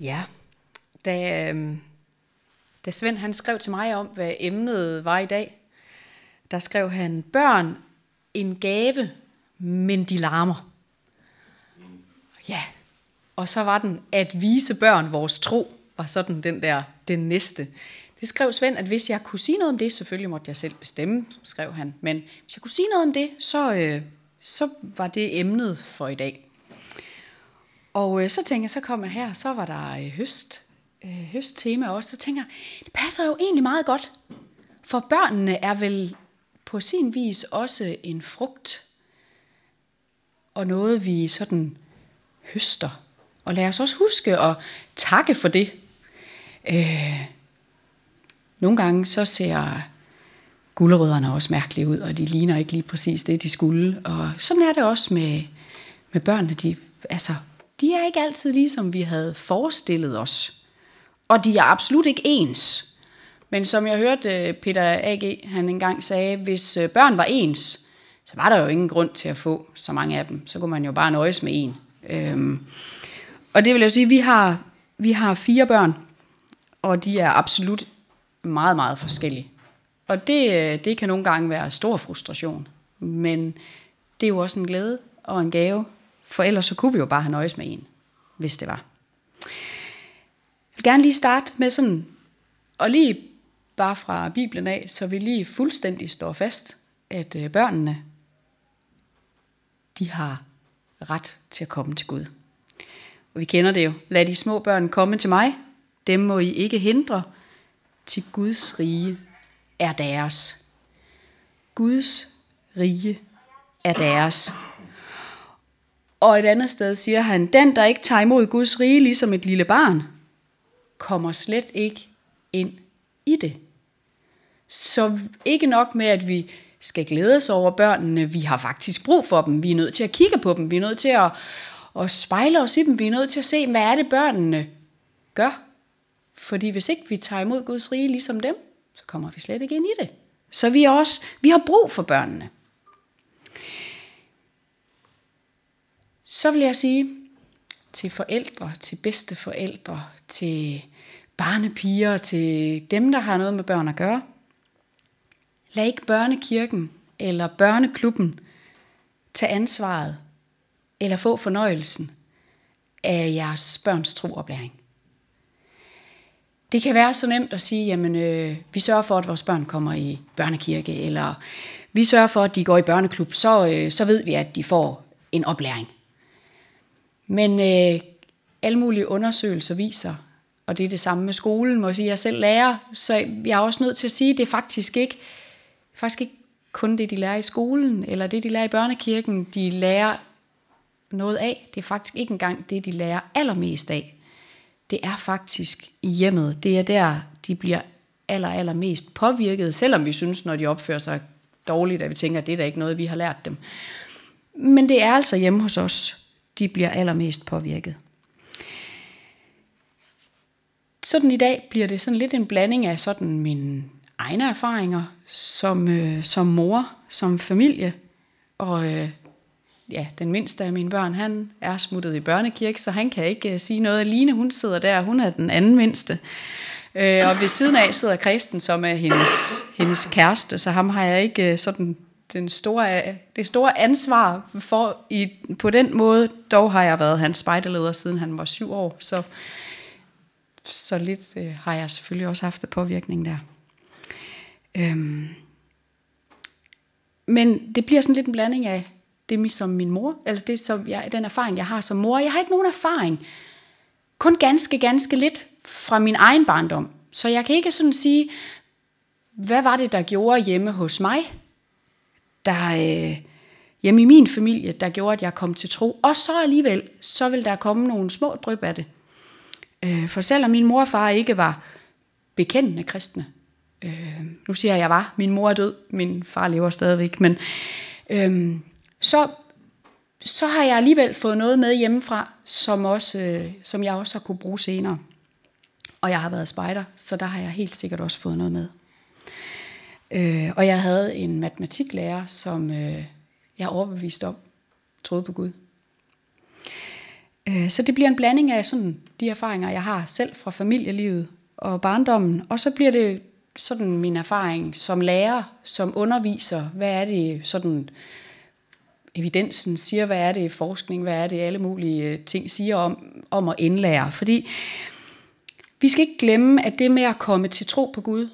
Ja, da, øh, da Svend han skrev til mig om, hvad emnet var i dag, der skrev han, børn, en gave, men de larmer. Ja, og så var den, at vise børn vores tro, var sådan den der, den næste. Det skrev Svend, at hvis jeg kunne sige noget om det, selvfølgelig måtte jeg selv bestemme, skrev han, men hvis jeg kunne sige noget om det, så, øh, så var det emnet for i dag. Og øh, så tænker jeg, så kom jeg her, så var der øh, høst, øh, høsttema også, så tænker jeg, det passer jo egentlig meget godt, for børnene er vel på sin vis også en frugt, og noget vi sådan høster. Og lad os også huske at takke for det. Øh, nogle gange så ser gulerødderne også mærkelige ud, og de ligner ikke lige præcis det, de skulle. Og sådan er det også med, med børnene. De, altså, de er ikke altid lige som vi havde forestillet os. Og de er absolut ikke ens. Men som jeg hørte øh, Peter A.G., han engang sagde, hvis øh, børn var ens, så var der jo ingen grund til at få så mange af dem. Så kunne man jo bare nøjes med en. Øhm, og det vil jeg sige, vi har, vi har fire børn, og de er absolut meget, meget forskellige. Og det, øh, det kan nogle gange være stor frustration, men det er jo også en glæde og en gave, for ellers så kunne vi jo bare have nøjes med en, hvis det var. Jeg vil gerne lige starte med sådan, og lige bare fra Bibelen af, så vi lige fuldstændig står fast, at øh, børnene, de har ret til at komme til Gud. Og vi kender det jo. Lad de små børn komme til mig. Dem må I ikke hindre. Til Guds rige er deres. Guds rige er deres. Og et andet sted siger han, den der ikke tager imod Guds rige ligesom et lille barn, kommer slet ikke ind i det. Så ikke nok med, at vi skal glæde os over børnene, vi har faktisk brug for dem, vi er nødt til at kigge på dem, vi er nødt til at, at spejle os i dem, vi er nødt til at se, hvad er det børnene gør. Fordi hvis ikke vi tager imod Guds rige ligesom dem, så kommer vi slet ikke ind i det. Så vi, også, vi har brug for børnene. Så vil jeg sige til forældre, til bedsteforældre, til barnepiger, til dem, der har noget med børn at gøre. Lad ikke børnekirken eller børneklubben tage ansvaret eller få fornøjelsen af jeres børns trooplæring. Det kan være så nemt at sige, jamen øh, vi sørger for, at vores børn kommer i børnekirke, eller vi sørger for, at de går i børneklub, så, øh, så ved vi, at de får en oplæring. Men øh, alle mulige undersøgelser viser, og det er det samme med skolen, må jeg sige, jeg selv lærer, så jeg er også nødt til at sige, at det er faktisk ikke, faktisk ikke kun det, de lærer i skolen, eller det, de lærer i børnekirken, de lærer noget af. Det er faktisk ikke engang det, de lærer allermest af. Det er faktisk i hjemmet. Det er der, de bliver aller, allermest påvirket, selvom vi synes, når de opfører sig dårligt, at vi tænker, at det er da ikke noget, vi har lært dem. Men det er altså hjemme hos os, de bliver allermest påvirket. Sådan i dag bliver det sådan lidt en blanding af sådan mine egne erfaringer som, øh, som mor, som familie. Og øh, ja, den mindste af mine børn, han er smuttet i børnekirke, så han kan ikke øh, sige noget. Line, hun sidder der, hun er den anden mindste. Øh, og ved siden af sidder Kristen, som er hendes, hendes kæreste, så ham har jeg ikke øh, sådan den store, det store ansvar for i, på den måde. Dog har jeg været hans spejderleder, siden han var syv år, så, så lidt øh, har jeg selvfølgelig også haft det påvirkning der. Øhm. Men det bliver sådan lidt en blanding af det som min mor, eller det som jeg, den erfaring, jeg har som mor. Jeg har ikke nogen erfaring, kun ganske, ganske lidt fra min egen barndom. Så jeg kan ikke sådan sige, hvad var det, der gjorde hjemme hos mig, der øh, hjemme i min familie, der gjorde, at jeg kom til tro. Og så alligevel, så vil der komme nogle små dryp af det. Øh, for selvom min mor og far ikke var bekendende kristne, øh, nu siger jeg, at jeg var, min mor er død, min far lever stadigvæk, men øh, så, så har jeg alligevel fået noget med hjemmefra, som, også, øh, som jeg også har kunne bruge senere. Og jeg har været spejder, så der har jeg helt sikkert også fået noget med. Øh, og jeg havde en matematiklærer, som øh, jeg er overbevist om, troede på Gud. Øh, så det bliver en blanding af sådan de erfaringer, jeg har selv fra familielivet og barndommen, og så bliver det sådan min erfaring som lærer, som underviser, hvad er det sådan evidensen siger, hvad er det forskning, hvad er det alle mulige øh, ting siger om, om at indlære. Fordi vi skal ikke glemme, at det med at komme til tro på Gud,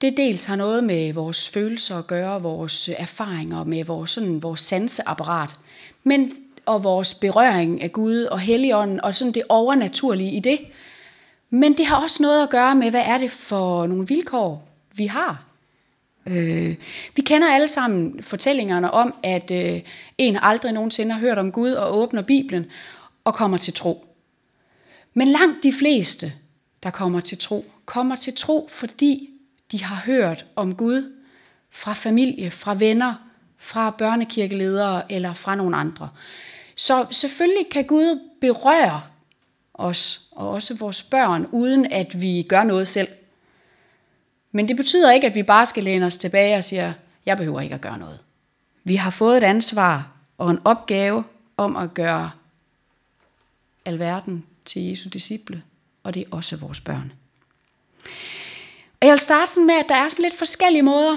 det dels har noget med vores følelser at gøre, vores øh, erfaringer med vores, sådan, vores sanseapparat, men og vores berøring af Gud og Helligånden og sådan det overnaturlige i det. Men det har også noget at gøre med, hvad er det for nogle vilkår, vi har. Øh, vi kender alle sammen fortællingerne om, at øh, en aldrig nogensinde har hørt om Gud og åbner Bibelen og kommer til tro. Men langt de fleste, der kommer til tro, kommer til tro, fordi de har hørt om Gud fra familie, fra venner, fra børnekirkeledere eller fra nogle andre. Så selvfølgelig kan Gud berøre os og også vores børn, uden at vi gør noget selv. Men det betyder ikke, at vi bare skal læne os tilbage og sige, jeg behøver ikke at gøre noget. Vi har fået et ansvar og en opgave om at gøre alverden til Jesu disciple, og det er også vores børn. Og jeg vil starte sådan med, at der er sådan lidt forskellige måder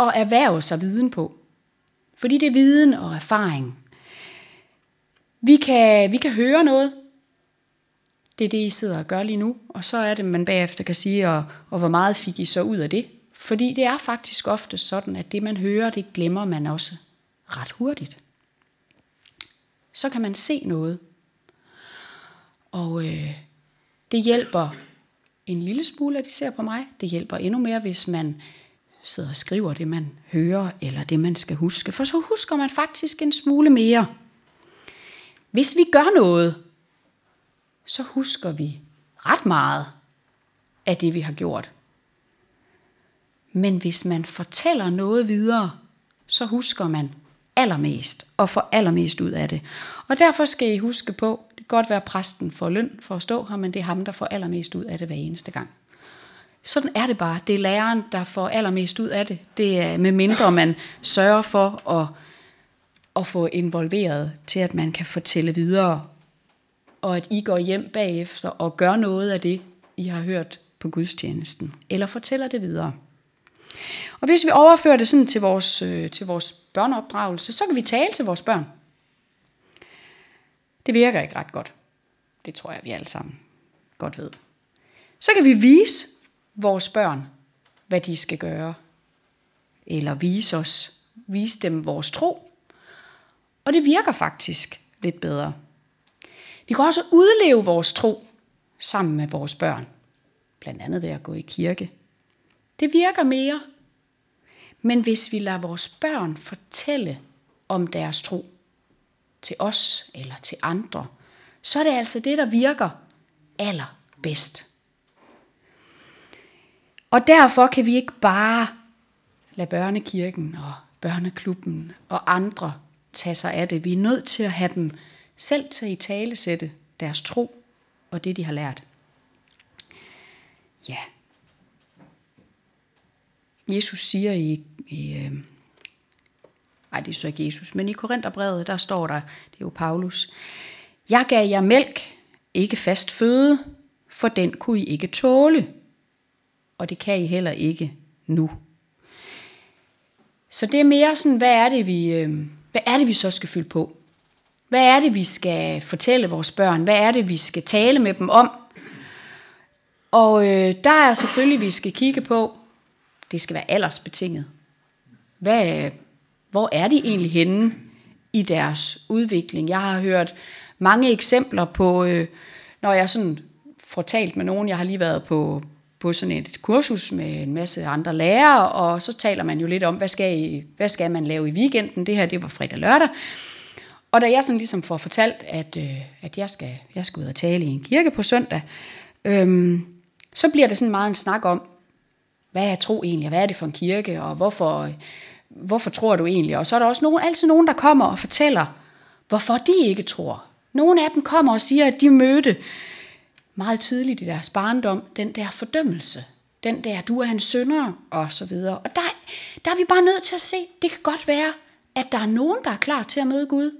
at erhverve sig viden på. Fordi det er viden og erfaring. Vi kan, vi kan høre noget. Det er det, I sidder og gør lige nu. Og så er det, man bagefter kan sige, og, og hvor meget fik I så ud af det? Fordi det er faktisk ofte sådan, at det man hører, det glemmer man også ret hurtigt. Så kan man se noget. Og øh, det hjælper en lille smule, at de ser på mig. Det hjælper endnu mere, hvis man sidder og skriver det, man hører, eller det, man skal huske. For så husker man faktisk en smule mere. Hvis vi gør noget, så husker vi ret meget af det, vi har gjort. Men hvis man fortæller noget videre, så husker man allermest og får allermest ud af det. Og derfor skal I huske på, kan godt være, at præsten får løn for at stå her, men det er ham, der får allermest ud af det hver eneste gang. Sådan er det bare. Det er læreren, der får allermest ud af det. Det er med mindre man sørger for at, at få involveret til, at man kan fortælle videre, og at I går hjem bagefter og gør noget af det, I har hørt på gudstjenesten, eller fortæller det videre. Og hvis vi overfører det sådan til vores, øh, til vores børneopdragelse, så kan vi tale til vores børn. Det virker ikke ret godt. Det tror jeg, vi alle sammen godt ved. Så kan vi vise vores børn, hvad de skal gøre. Eller vise os, vise dem vores tro. Og det virker faktisk lidt bedre. Vi kan også udleve vores tro sammen med vores børn. Blandt andet ved at gå i kirke. Det virker mere. Men hvis vi lader vores børn fortælle om deres tro til os eller til andre, så er det altså det, der virker allerbedst. Og derfor kan vi ikke bare lade børnekirken og børneklubben og andre tage sig af det. Vi er nødt til at have dem selv til at i tale sætte deres tro og det, de har lært. Ja. Jesus siger i, i øh, Nej, det er så ikke Jesus, men i Korintherbrevet, der står der, det er jo Paulus, jeg gav jer mælk, ikke fast føde, for den kunne I ikke tåle, og det kan I heller ikke nu. Så det er mere sådan, hvad er det, vi, øh, hvad er det, vi så skal fylde på? Hvad er det, vi skal fortælle vores børn? Hvad er det, vi skal tale med dem om? Og øh, der er selvfølgelig, vi skal kigge på, det skal være aldersbetinget. Hvad, hvor er de egentlig henne i deres udvikling? Jeg har hørt mange eksempler på, øh, når jeg sådan får talt med nogen, jeg har lige været på, på sådan et kursus med en masse andre lærere, og så taler man jo lidt om, hvad skal, I, hvad skal man lave i weekenden? Det her, det var fredag og lørdag. Og da jeg sådan ligesom får fortalt, at, øh, at jeg, skal, jeg skal ud og tale i en kirke på søndag, øhm, så bliver det sådan meget en snak om, hvad er tro egentlig, hvad er det for en kirke, og hvorfor, hvorfor tror du egentlig? Og så er der også nogen, altid nogen, der kommer og fortæller, hvorfor de ikke tror. Nogle af dem kommer og siger, at de mødte meget tidligt i deres barndom den der fordømmelse. Den der, du er en synder, og så videre. Og der, der er vi bare nødt til at se, det kan godt være, at der er nogen, der er klar til at møde Gud,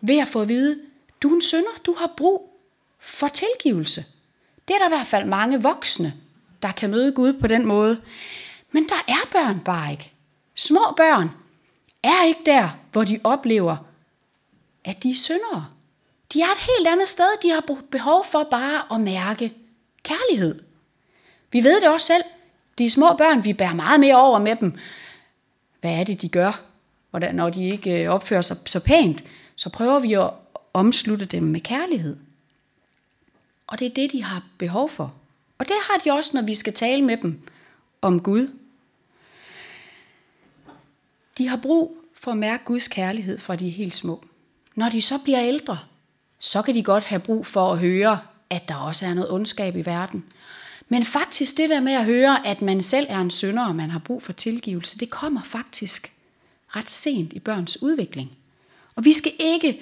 ved at få at vide, du er en synder, du har brug for tilgivelse. Det er der i hvert fald mange voksne, der kan møde Gud på den måde. Men der er børn bare ikke. Små børn er ikke der, hvor de oplever, at de er syndere. De er et helt andet sted. De har behov for bare at mærke kærlighed. Vi ved det også selv. De små børn, vi bærer meget mere over med dem. Hvad er det, de gør, når de ikke øh, opfører sig så pænt? Så prøver vi at omslutte dem med kærlighed. Og det er det, de har behov for. Og det har de også, når vi skal tale med dem om Gud. De har brug for at mærke Guds kærlighed fra de er helt små. Når de så bliver ældre, så kan de godt have brug for at høre, at der også er noget ondskab i verden. Men faktisk det der med at høre, at man selv er en synder, og man har brug for tilgivelse, det kommer faktisk ret sent i børns udvikling. Og vi skal ikke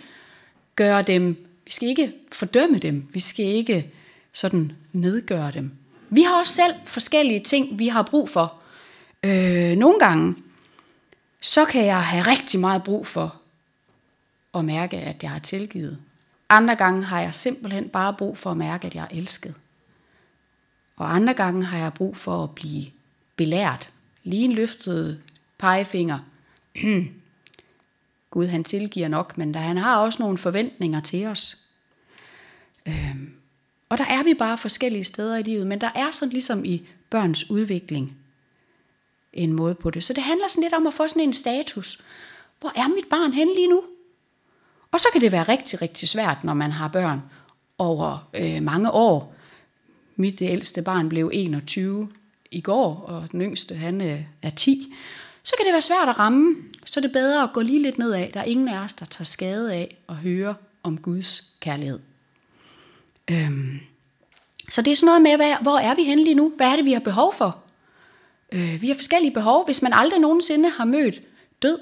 gøre dem, vi skal ikke fordømme dem, vi skal ikke sådan nedgøre dem. Vi har også selv forskellige ting, vi har brug for. Øh, nogle gange, så kan jeg have rigtig meget brug for at mærke, at jeg er tilgivet. Andre gange har jeg simpelthen bare brug for at mærke, at jeg er elsket. Og andre gange har jeg brug for at blive belært. Lige en løftet pegefinger. Gud han tilgiver nok, men der, han har også nogle forventninger til os. Øhm, og der er vi bare forskellige steder i livet, men der er sådan ligesom i børns udvikling en måde på det. Så det handler sådan lidt om at få sådan en status. Hvor er mit barn henne lige nu? Og så kan det være rigtig, rigtig svært, når man har børn over øh, mange år. Mit ældste barn blev 21 i går, og den yngste han øh, er 10. Så kan det være svært at ramme, så er det bedre at gå lige lidt nedad. Der er ingen af os, der tager skade af at høre om Guds kærlighed. Øhm. Så det er sådan noget med, hvad, hvor er vi henne lige nu? Hvad er det, vi har behov for? Øh, vi har forskellige behov. Hvis man aldrig nogensinde har mødt død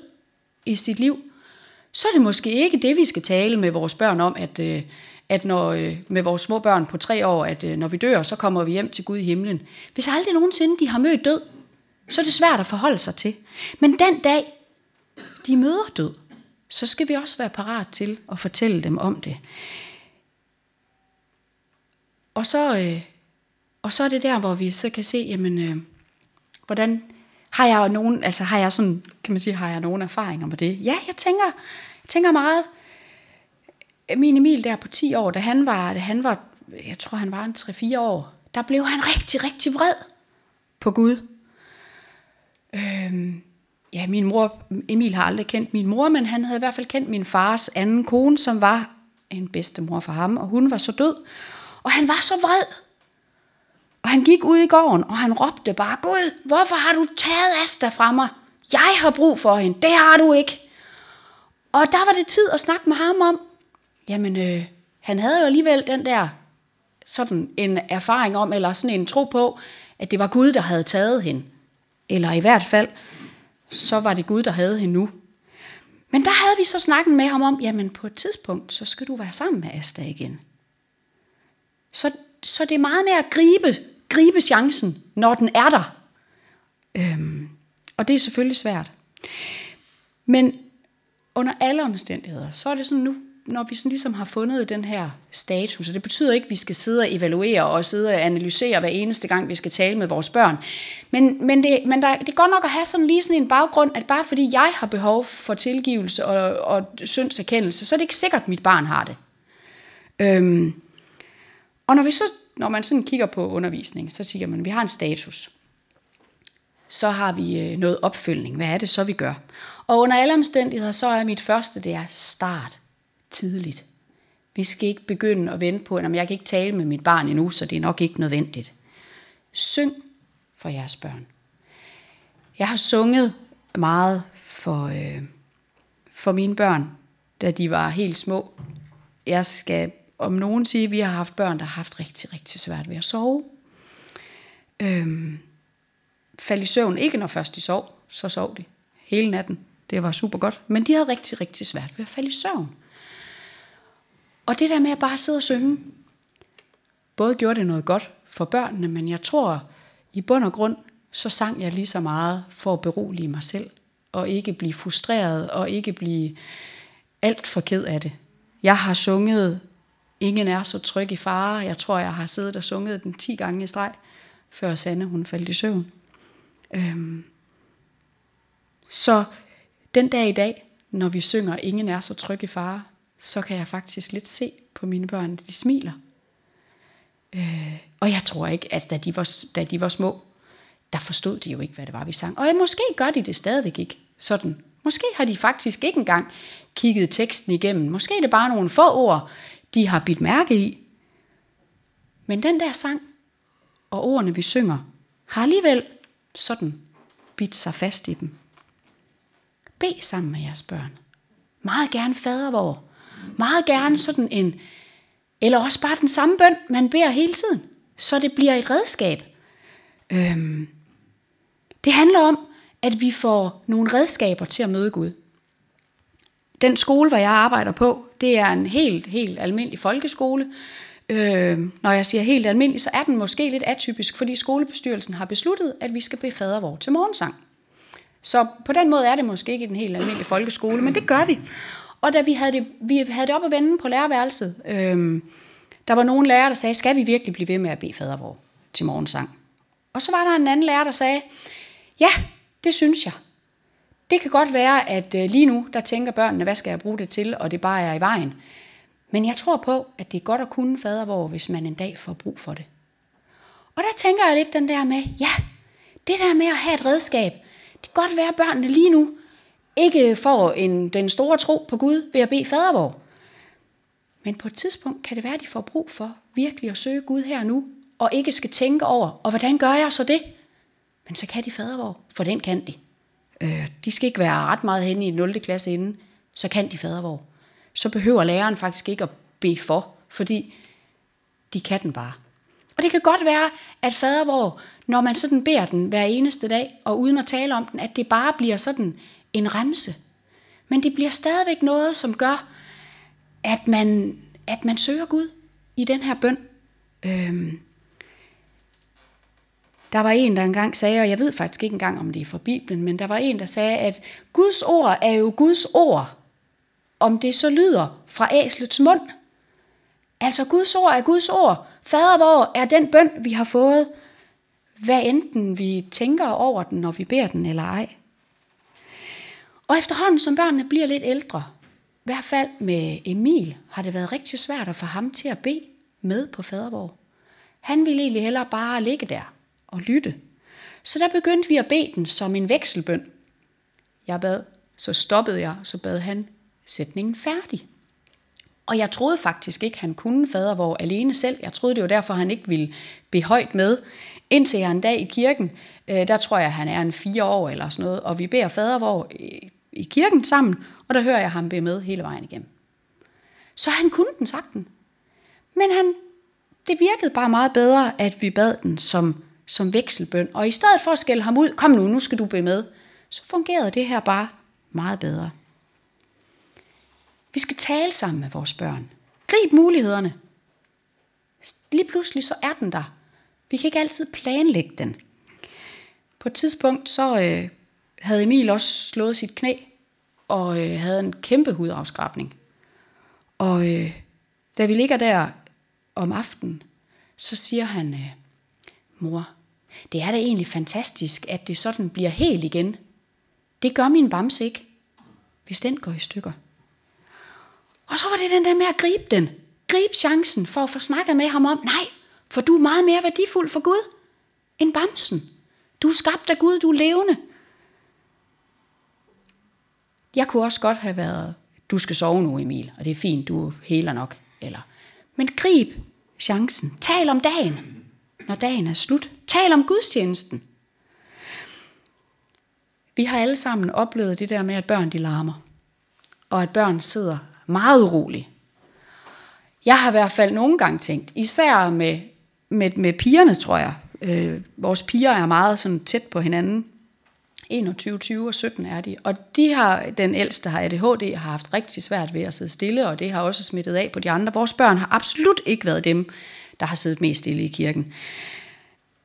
i sit liv, så er det måske ikke det, vi skal tale med vores børn om, at, øh, at når, øh, med vores små børn på tre år, at øh, når vi dør, så kommer vi hjem til Gud i himlen. Hvis aldrig nogensinde de har mødt død, så er det svært at forholde sig til. Men den dag, de møder død, så skal vi også være parat til at fortælle dem om det. Og så, øh, og så er det der, hvor vi så kan se, jamen, øh, hvordan har jeg nogen, altså har jeg sådan, kan man sige, har jeg nogen erfaringer med det? Ja, jeg tænker, jeg tænker meget. Min Emil der på 10 år, da han var, da han var jeg tror han var en 3-4 år, der blev han rigtig, rigtig vred på Gud. Øhm, ja, min mor, Emil har aldrig kendt min mor, men han havde i hvert fald kendt min fars anden kone, som var en bedstemor for ham, og hun var så død. Og han var så vred. Og han gik ud i gården, og han råbte bare, Gud, hvorfor har du taget Asta fra mig? Jeg har brug for hende, det har du ikke. Og der var det tid at snakke med ham om, jamen øh, han havde jo alligevel den der sådan en erfaring om, eller sådan en tro på, at det var Gud, der havde taget hende. Eller i hvert fald, så var det Gud, der havde hende nu. Men der havde vi så snakket med ham om, jamen på et tidspunkt, så skal du være sammen med Asta igen. Så, så det er meget mere at gribe, gribe chancen, når den er der. Øhm, og det er selvfølgelig svært. Men under alle omstændigheder, så er det sådan nu, når vi sådan ligesom har fundet den her status, og det betyder ikke, at vi skal sidde og evaluere og sidde og analysere hver eneste gang, vi skal tale med vores børn. Men, men, det, men der, det er godt nok at have sådan lige sådan en baggrund, at bare fordi jeg har behov for tilgivelse og, og syndserkendelse, så er det ikke sikkert, at mit barn har det. Øhm, og når, vi så, når man sådan kigger på undervisning, så siger man, at vi har en status. Så har vi øh, noget opfølgning. Hvad er det så, vi gør? Og under alle omstændigheder, så er mit første, det er start tidligt. Vi skal ikke begynde at vente på, at jeg kan ikke tale med mit barn endnu, så det er nok ikke nødvendigt. Syng for jeres børn. Jeg har sunget meget for, øh, for mine børn, da de var helt små. Jeg skal om nogen sige, at vi har haft børn, der har haft rigtig, rigtig svært ved at sove. Øhm, fald i søvn, ikke når først de sov, så sov de hele natten. Det var super godt. Men de havde rigtig, rigtig svært ved at falde i søvn. Og det der med at bare sidde og synge, både gjorde det noget godt for børnene, men jeg tror i bund og grund, så sang jeg lige så meget for at berolige mig selv, og ikke blive frustreret, og ikke blive alt for ked af det. Jeg har sunget Ingen er så tryg i fare. Jeg tror, jeg har siddet og sunget den 10 gange i streg, før Sanne hun faldt i søvn. Øhm. Så den dag i dag, når vi synger Ingen er så tryg i fare, så kan jeg faktisk lidt se på mine børn, de smiler. Øh, og jeg tror ikke, at da de, var, da de var små, der forstod de jo ikke, hvad det var, vi sang. Og måske gør de det stadigvæk ikke sådan. Måske har de faktisk ikke engang kigget teksten igennem. Måske er det bare nogle få ord, de har bidt mærke i. Men den der sang og ordene, vi synger, har alligevel sådan bidt sig fast i dem. Be sammen med jeres børn. Meget gerne fadervor. Meget gerne sådan en, eller også bare den samme bøn, man beder hele tiden, så det bliver et redskab. Øhm, det handler om, at vi får nogle redskaber til at møde Gud. Den skole, hvor jeg arbejder på, det er en helt, helt almindelig folkeskole. Øh, når jeg siger helt almindelig, så er den måske lidt atypisk, fordi skolebestyrelsen har besluttet, at vi skal bede fadervor til morgensang. Så på den måde er det måske ikke en helt almindelig folkeskole, men det gør vi. Og da vi havde det, vi havde det op at vende på lærerværelset, øh, der var nogle lærere, der sagde, skal vi virkelig blive ved med at bede fadervor til morgensang? Og så var der en anden lærer, der sagde, ja, det synes jeg. Det kan godt være, at øh, lige nu, der tænker børnene, hvad skal jeg bruge det til, og det bare er i vejen. Men jeg tror på, at det er godt at kunne fadervor, hvis man en dag får brug for det. Og der tænker jeg lidt den der med, ja, det der med at have et redskab, det kan godt være, at børnene lige nu ikke får en, den store tro på Gud ved at bede fadervor. Men på et tidspunkt kan det være, at de får brug for virkelig at søge Gud her nu, og ikke skal tænke over, og hvordan gør jeg så det? Men så kan de fadervor, for den kan de. Øh, de skal ikke være ret meget henne i 0. klasse inden, så kan de fadervor. Så behøver læreren faktisk ikke at bede for, fordi de kan den bare. Og det kan godt være, at fadervor, når man sådan beder den hver eneste dag, og uden at tale om den, at det bare bliver sådan en remse. Men det bliver stadigvæk noget, som gør, at man, at man søger Gud i den her bøn. Øhm, der var en, der engang sagde, og jeg ved faktisk ikke engang, om det er fra Bibelen, men der var en, der sagde, at Guds ord er jo Guds ord, om det så lyder fra æslets mund. Altså Guds ord er Guds ord. Fader, vor er den bøn, vi har fået, hvad enten vi tænker over den, når vi beder den eller ej. Og efterhånden, som børnene bliver lidt ældre, i hvert fald med Emil, har det været rigtig svært at få ham til at bede med på fadervor. Han ville egentlig hellere bare ligge der og lytte. Så der begyndte vi at bede den som en vekselbøn. Jeg bad, så stoppede jeg, så bad han sætningen færdig. Og jeg troede faktisk ikke, han kunne fadervor alene selv. Jeg troede, det var derfor, han ikke ville be højt med. Indtil jeg en dag i kirken, øh, der tror jeg, han er en fire år eller sådan noget, og vi beder fadervor i, øh, i kirken sammen, og der hører jeg ham bede med hele vejen igennem. Så han kunne den sagten. Men han, det virkede bare meget bedre, at vi bad den som som vekselbøn. Og i stedet for at skælde ham ud, kom nu, nu skal du be med, så fungerede det her bare meget bedre. Vi skal tale sammen med vores børn. Grib mulighederne. Lige pludselig så er den der. Vi kan ikke altid planlægge den. På et tidspunkt så øh, havde Emil også slået sit knæ og øh, havde en kæmpe hudafskrabning. Og øh, da vi ligger der om aftenen, så siger han, øh, mor, det er da egentlig fantastisk, at det sådan bliver helt igen. Det gør min bamse ikke, hvis den går i stykker. Og så var det den der med at gribe den. Grib chancen for at få snakket med ham om, nej, for du er meget mere værdifuld for Gud end bamsen. Du er skabt af Gud, du er levende. Jeg kunne også godt have været, du skal sove nu Emil, og det er fint, du heler nok. Eller, men grib chancen. Tal om dagen når dagen er slut. Tal om gudstjenesten. Vi har alle sammen oplevet det der med, at børn de larmer. Og at børn sidder meget uroligt. Jeg har i hvert fald nogle gange tænkt, især med, med, med pigerne, tror jeg. Øh, vores piger er meget sådan tæt på hinanden. 21, 20 og 17 er de. Og de har, den ældste har ADHD, har haft rigtig svært ved at sidde stille, og det har også smittet af på de andre. Vores børn har absolut ikke været dem, der har siddet mest stille i kirken.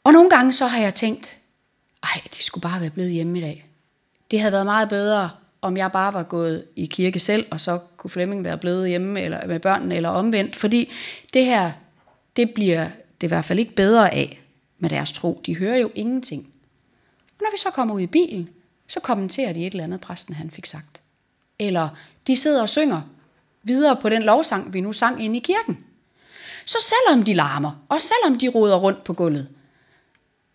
Og nogle gange så har jeg tænkt, ej, de skulle bare være blevet hjemme i dag. Det havde været meget bedre om jeg bare var gået i kirke selv, og så kunne Flemming være blevet hjemme eller med børnene, eller omvendt. Fordi det her, det bliver det i hvert fald ikke bedre af med deres tro. De hører jo ingenting. Og når vi så kommer ud i bilen, så kommenterer de et eller andet, præsten han fik sagt. Eller de sidder og synger videre på den lovsang, vi nu sang inde i kirken. Så selvom de larmer, og selvom de roder rundt på gulvet,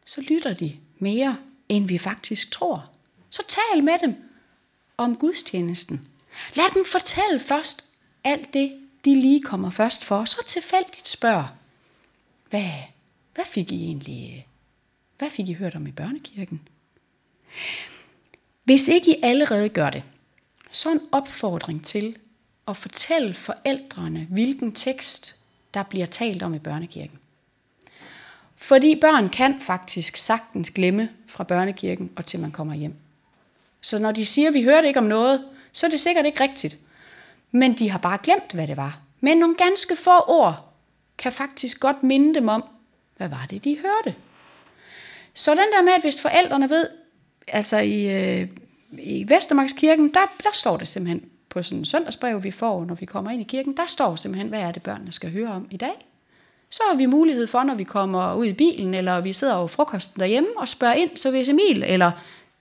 så lytter de mere, end vi faktisk tror. Så tal med dem om gudstjenesten. Lad dem fortælle først alt det, de lige kommer først for. Så tilfældigt spørg, hvad, hvad fik I egentlig, hvad fik I hørt om i børnekirken? Hvis ikke I allerede gør det, så en opfordring til at fortælle forældrene, hvilken tekst, der bliver talt om i børnekirken. Fordi børn kan faktisk sagtens glemme fra børnekirken og til man kommer hjem. Så når de siger, at vi hørte ikke om noget, så er det sikkert ikke rigtigt. Men de har bare glemt, hvad det var. Men nogle ganske få ord kan faktisk godt minde dem om, hvad var det, de hørte. Så den der med, at hvis forældrene ved, altså i, øh, i Vestermarkskirken, der, der står det simpelthen på sådan en søndagsbrev, vi får, når vi kommer ind i kirken, der står simpelthen, hvad er det, børnene skal høre om i dag. Så har vi mulighed for, når vi kommer ud i bilen, eller vi sidder over frokosten derhjemme og spørger ind, så hvis Emil, eller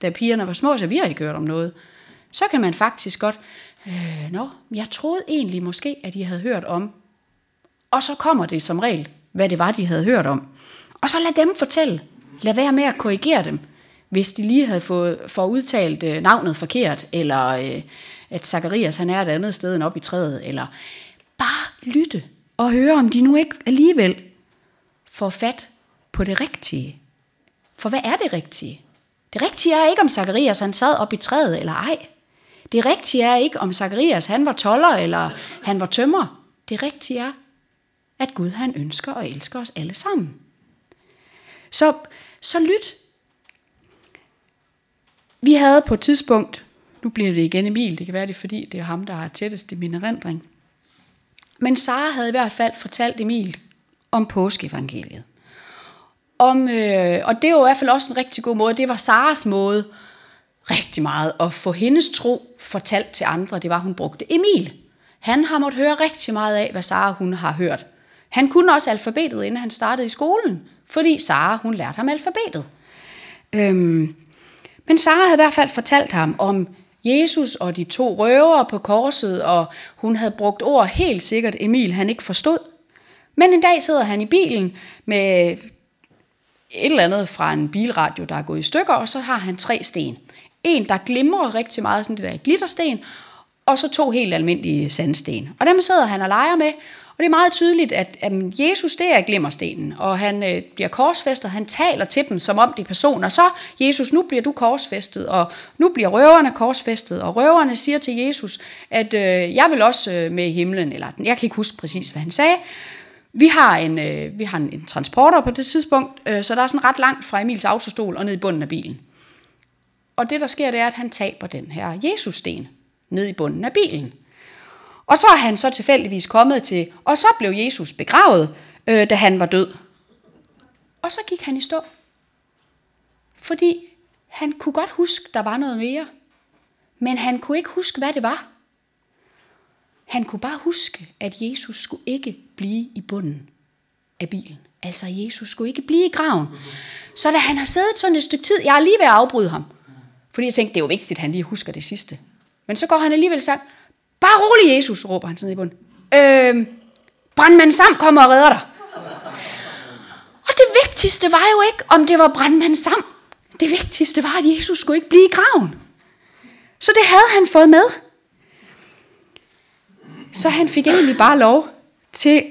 da pigerne var små, så vi har ikke hørt om noget, så kan man faktisk godt, øh, nå, jeg troede egentlig måske, at I havde hørt om, og så kommer det som regel, hvad det var, de havde hørt om. Og så lad dem fortælle. Lad være med at korrigere dem, hvis de lige havde fået for udtalt øh, navnet forkert, eller øh, at Zacharias han er et andet sted end op i træet, eller bare lytte og høre, om de nu ikke alligevel får fat på det rigtige. For hvad er det rigtige? Det rigtige er ikke, om Zacharias han sad op i træet eller ej. Det rigtige er ikke, om Zacharias han var toller eller han var tømmer. Det rigtige er, at Gud han ønsker og elsker os alle sammen. Så, så lyt. Vi havde på et tidspunkt, nu bliver det igen Emil, det kan være det fordi, det er ham, der har tættest i min erindring. Men Sara havde i hvert fald fortalt Emil om påskeevangeliet. Om, øh, og det var i hvert fald også en rigtig god måde. Det var Saras måde rigtig meget at få hendes tro fortalt til andre. Det var, hun brugte Emil. Han har måttet høre rigtig meget af, hvad Sara hun har hørt. Han kunne også alfabetet, inden han startede i skolen, fordi Sara hun lærte ham alfabetet. Øhm, men Sara havde i hvert fald fortalt ham om Jesus og de to røvere på korset, og hun havde brugt ord helt sikkert, Emil han ikke forstod. Men en dag sidder han i bilen med et eller andet fra en bilradio, der er gået i stykker, og så har han tre sten. En, der glimrer rigtig meget, sådan det der glittersten, og så to helt almindelige sandsten. Og dem sidder han og leger med, og det er meget tydeligt, at, at Jesus, det er glimmerstenen, og han øh, bliver korsfæstet, han taler til dem, som om de er personer. Så, Jesus, nu bliver du korsfæstet, og nu bliver røverne korsfæstet, og røverne siger til Jesus, at øh, jeg vil også øh, med i himlen, eller jeg kan ikke huske præcis, hvad han sagde. Vi har en, øh, vi har en, en transporter på det tidspunkt, øh, så der er sådan ret langt fra Emils autostol og ned i bunden af bilen. Og det, der sker, det er, at han taber den her Jesus-sten ned i bunden af bilen. Og så er han så tilfældigvis kommet til, og så blev Jesus begravet, øh, da han var død. Og så gik han i stå. Fordi han kunne godt huske, der var noget mere. Men han kunne ikke huske, hvad det var. Han kunne bare huske, at Jesus skulle ikke blive i bunden af bilen. Altså, Jesus skulle ikke blive i graven. Så da han har siddet sådan et stykke tid, jeg er lige ved at afbryde ham. Fordi jeg tænkte, det er jo vigtigt, at han lige husker det sidste. Men så går han alligevel sagt, Bare rolig, Jesus, råber han sådan i bunden. Øh, brandmand Sam kommer og redder dig. Og det vigtigste var jo ikke, om det var brandmand Sam. Det vigtigste var, at Jesus skulle ikke blive i graven. Så det havde han fået med. Så han fik egentlig bare lov til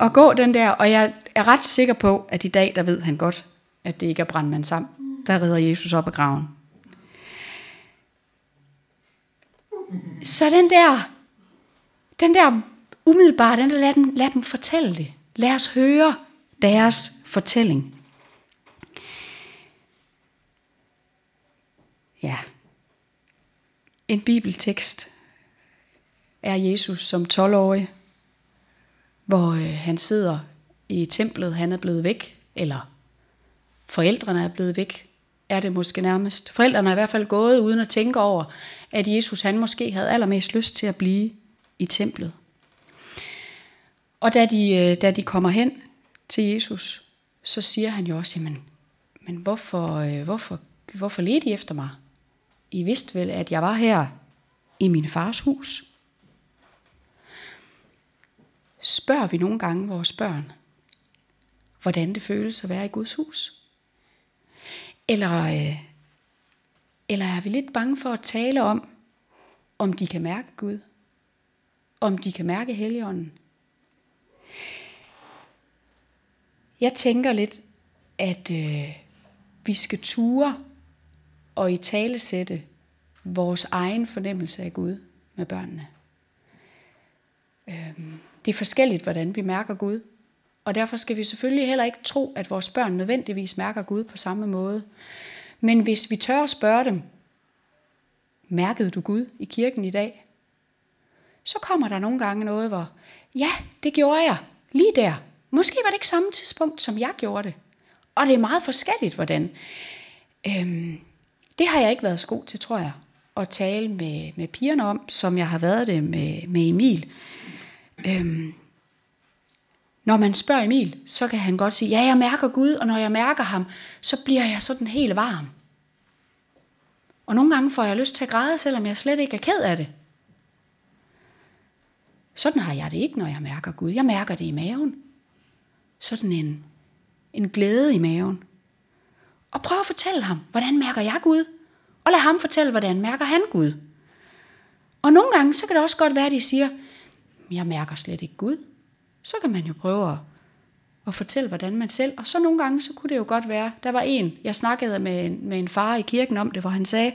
at gå den der, og jeg er ret sikker på, at i dag, der ved han godt, at det ikke er brandmand Sam, der redder Jesus op af graven. Så den der, den der umiddelbart, den der, lad dem, lad dem fortælle det. Lad os høre deres fortælling. Ja. En bibeltekst er Jesus som 12-årig, hvor øh, han sidder i templet, han er blevet væk, eller forældrene er blevet væk er det måske nærmest. Forældrene er i hvert fald gået uden at tænke over, at Jesus han måske havde allermest lyst til at blive i templet. Og da de, øh, da de kommer hen til Jesus, så siger han jo også, jamen, men hvorfor, øh, hvorfor, hvorfor ledte I efter mig? I vidste vel, at jeg var her i min fars hus. Spørger vi nogle gange vores børn, hvordan det føles at være i Guds hus? Eller, øh, eller er vi lidt bange for at tale om, om de kan mærke Gud? Om de kan mærke Helligånden? Jeg tænker lidt, at øh, vi skal ture og i tale sætte vores egen fornemmelse af Gud med børnene. Øh, det er forskelligt, hvordan vi mærker Gud. Og derfor skal vi selvfølgelig heller ikke tro, at vores børn nødvendigvis mærker Gud på samme måde. Men hvis vi tør at spørge dem, mærkede du Gud i kirken i dag? Så kommer der nogle gange noget, hvor, ja, det gjorde jeg, lige der. Måske var det ikke samme tidspunkt, som jeg gjorde det. Og det er meget forskelligt, hvordan. Øhm, det har jeg ikke været så god til, tror jeg, at tale med, med pigerne om, som jeg har været det med, med Emil. Øhm, når man spørger Emil, så kan han godt sige, ja, jeg mærker Gud, og når jeg mærker ham, så bliver jeg sådan helt varm. Og nogle gange får jeg lyst til at græde, selvom jeg slet ikke er ked af det. Sådan har jeg det ikke, når jeg mærker Gud. Jeg mærker det i maven. Sådan en, en glæde i maven. Og prøv at fortælle ham, hvordan mærker jeg Gud? Og lad ham fortælle, hvordan mærker han Gud? Og nogle gange, så kan det også godt være, at de siger, jeg mærker slet ikke Gud. Så kan man jo prøve at, at fortælle, hvordan man selv, og så nogle gange, så kunne det jo godt være, der var en, jeg snakkede med en, med en far i kirken om det, hvor han sagde,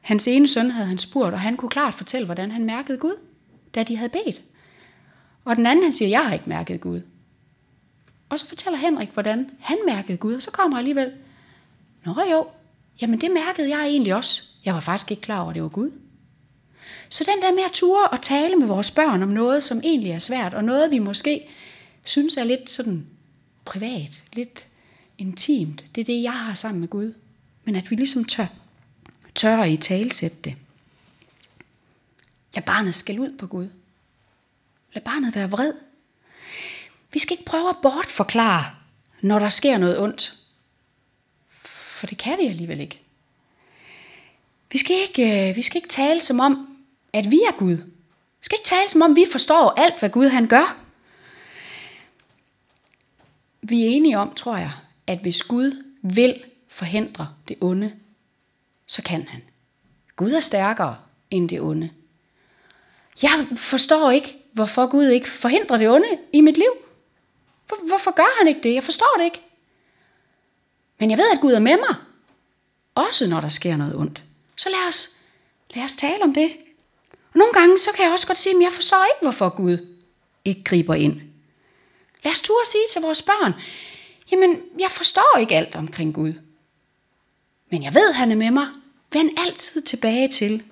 hans ene søn havde han spurgt, og han kunne klart fortælle, hvordan han mærkede Gud, da de havde bedt. Og den anden, han siger, jeg har ikke mærket Gud. Og så fortæller Henrik, hvordan han mærkede Gud, og så kommer alligevel, Nå jo, jamen det mærkede jeg egentlig også. Jeg var faktisk ikke klar over, at det var Gud. Så den der med at ture og tale med vores børn om noget, som egentlig er svært, og noget vi måske synes er lidt sådan privat, lidt intimt, det er det, jeg har sammen med Gud. Men at vi ligesom tør, tør at i talsætte det. Lad barnet skal ud på Gud. Lad barnet være vred. Vi skal ikke prøve at bortforklare, når der sker noget ondt. For det kan vi alligevel ikke. Vi skal ikke, øh, vi skal ikke tale som om, at vi er Gud. Vi skal ikke tale som om, vi forstår alt, hvad Gud han gør. Vi er enige om, tror jeg, at hvis Gud vil forhindre det onde, så kan han. Gud er stærkere end det onde. Jeg forstår ikke, hvorfor Gud ikke forhindrer det onde i mit liv. Hvorfor gør han ikke det? Jeg forstår det ikke. Men jeg ved, at Gud er med mig. Også når der sker noget ondt. Så lad os, lad os tale om det. Og nogle gange, så kan jeg også godt sige, at jeg forstår ikke, hvorfor Gud ikke griber ind. Lad os turde sige til vores børn, jamen, jeg forstår ikke alt omkring Gud. Men jeg ved, han er med mig. Vend altid tilbage til,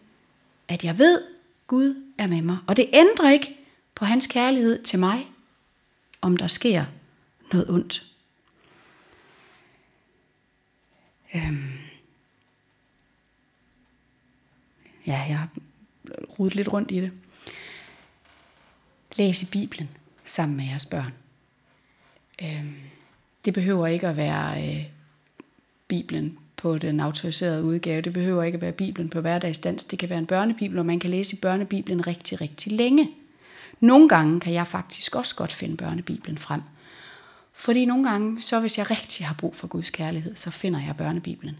at jeg ved, Gud er med mig. Og det ændrer ikke på hans kærlighed til mig, om der sker noget ondt. Øhm. Ja, jeg rode lidt rundt i det. Læs i Bibelen sammen med jeres børn. Øhm, det behøver ikke at være øh, Bibelen på den autoriserede udgave. Det behøver ikke at være Bibelen på hverdagsdans. Det kan være en børnebibel, og man kan læse i børnebibelen rigtig, rigtig længe. Nogle gange kan jeg faktisk også godt finde børnebibelen frem. Fordi nogle gange, så hvis jeg rigtig har brug for Guds kærlighed, så finder jeg børnebibelen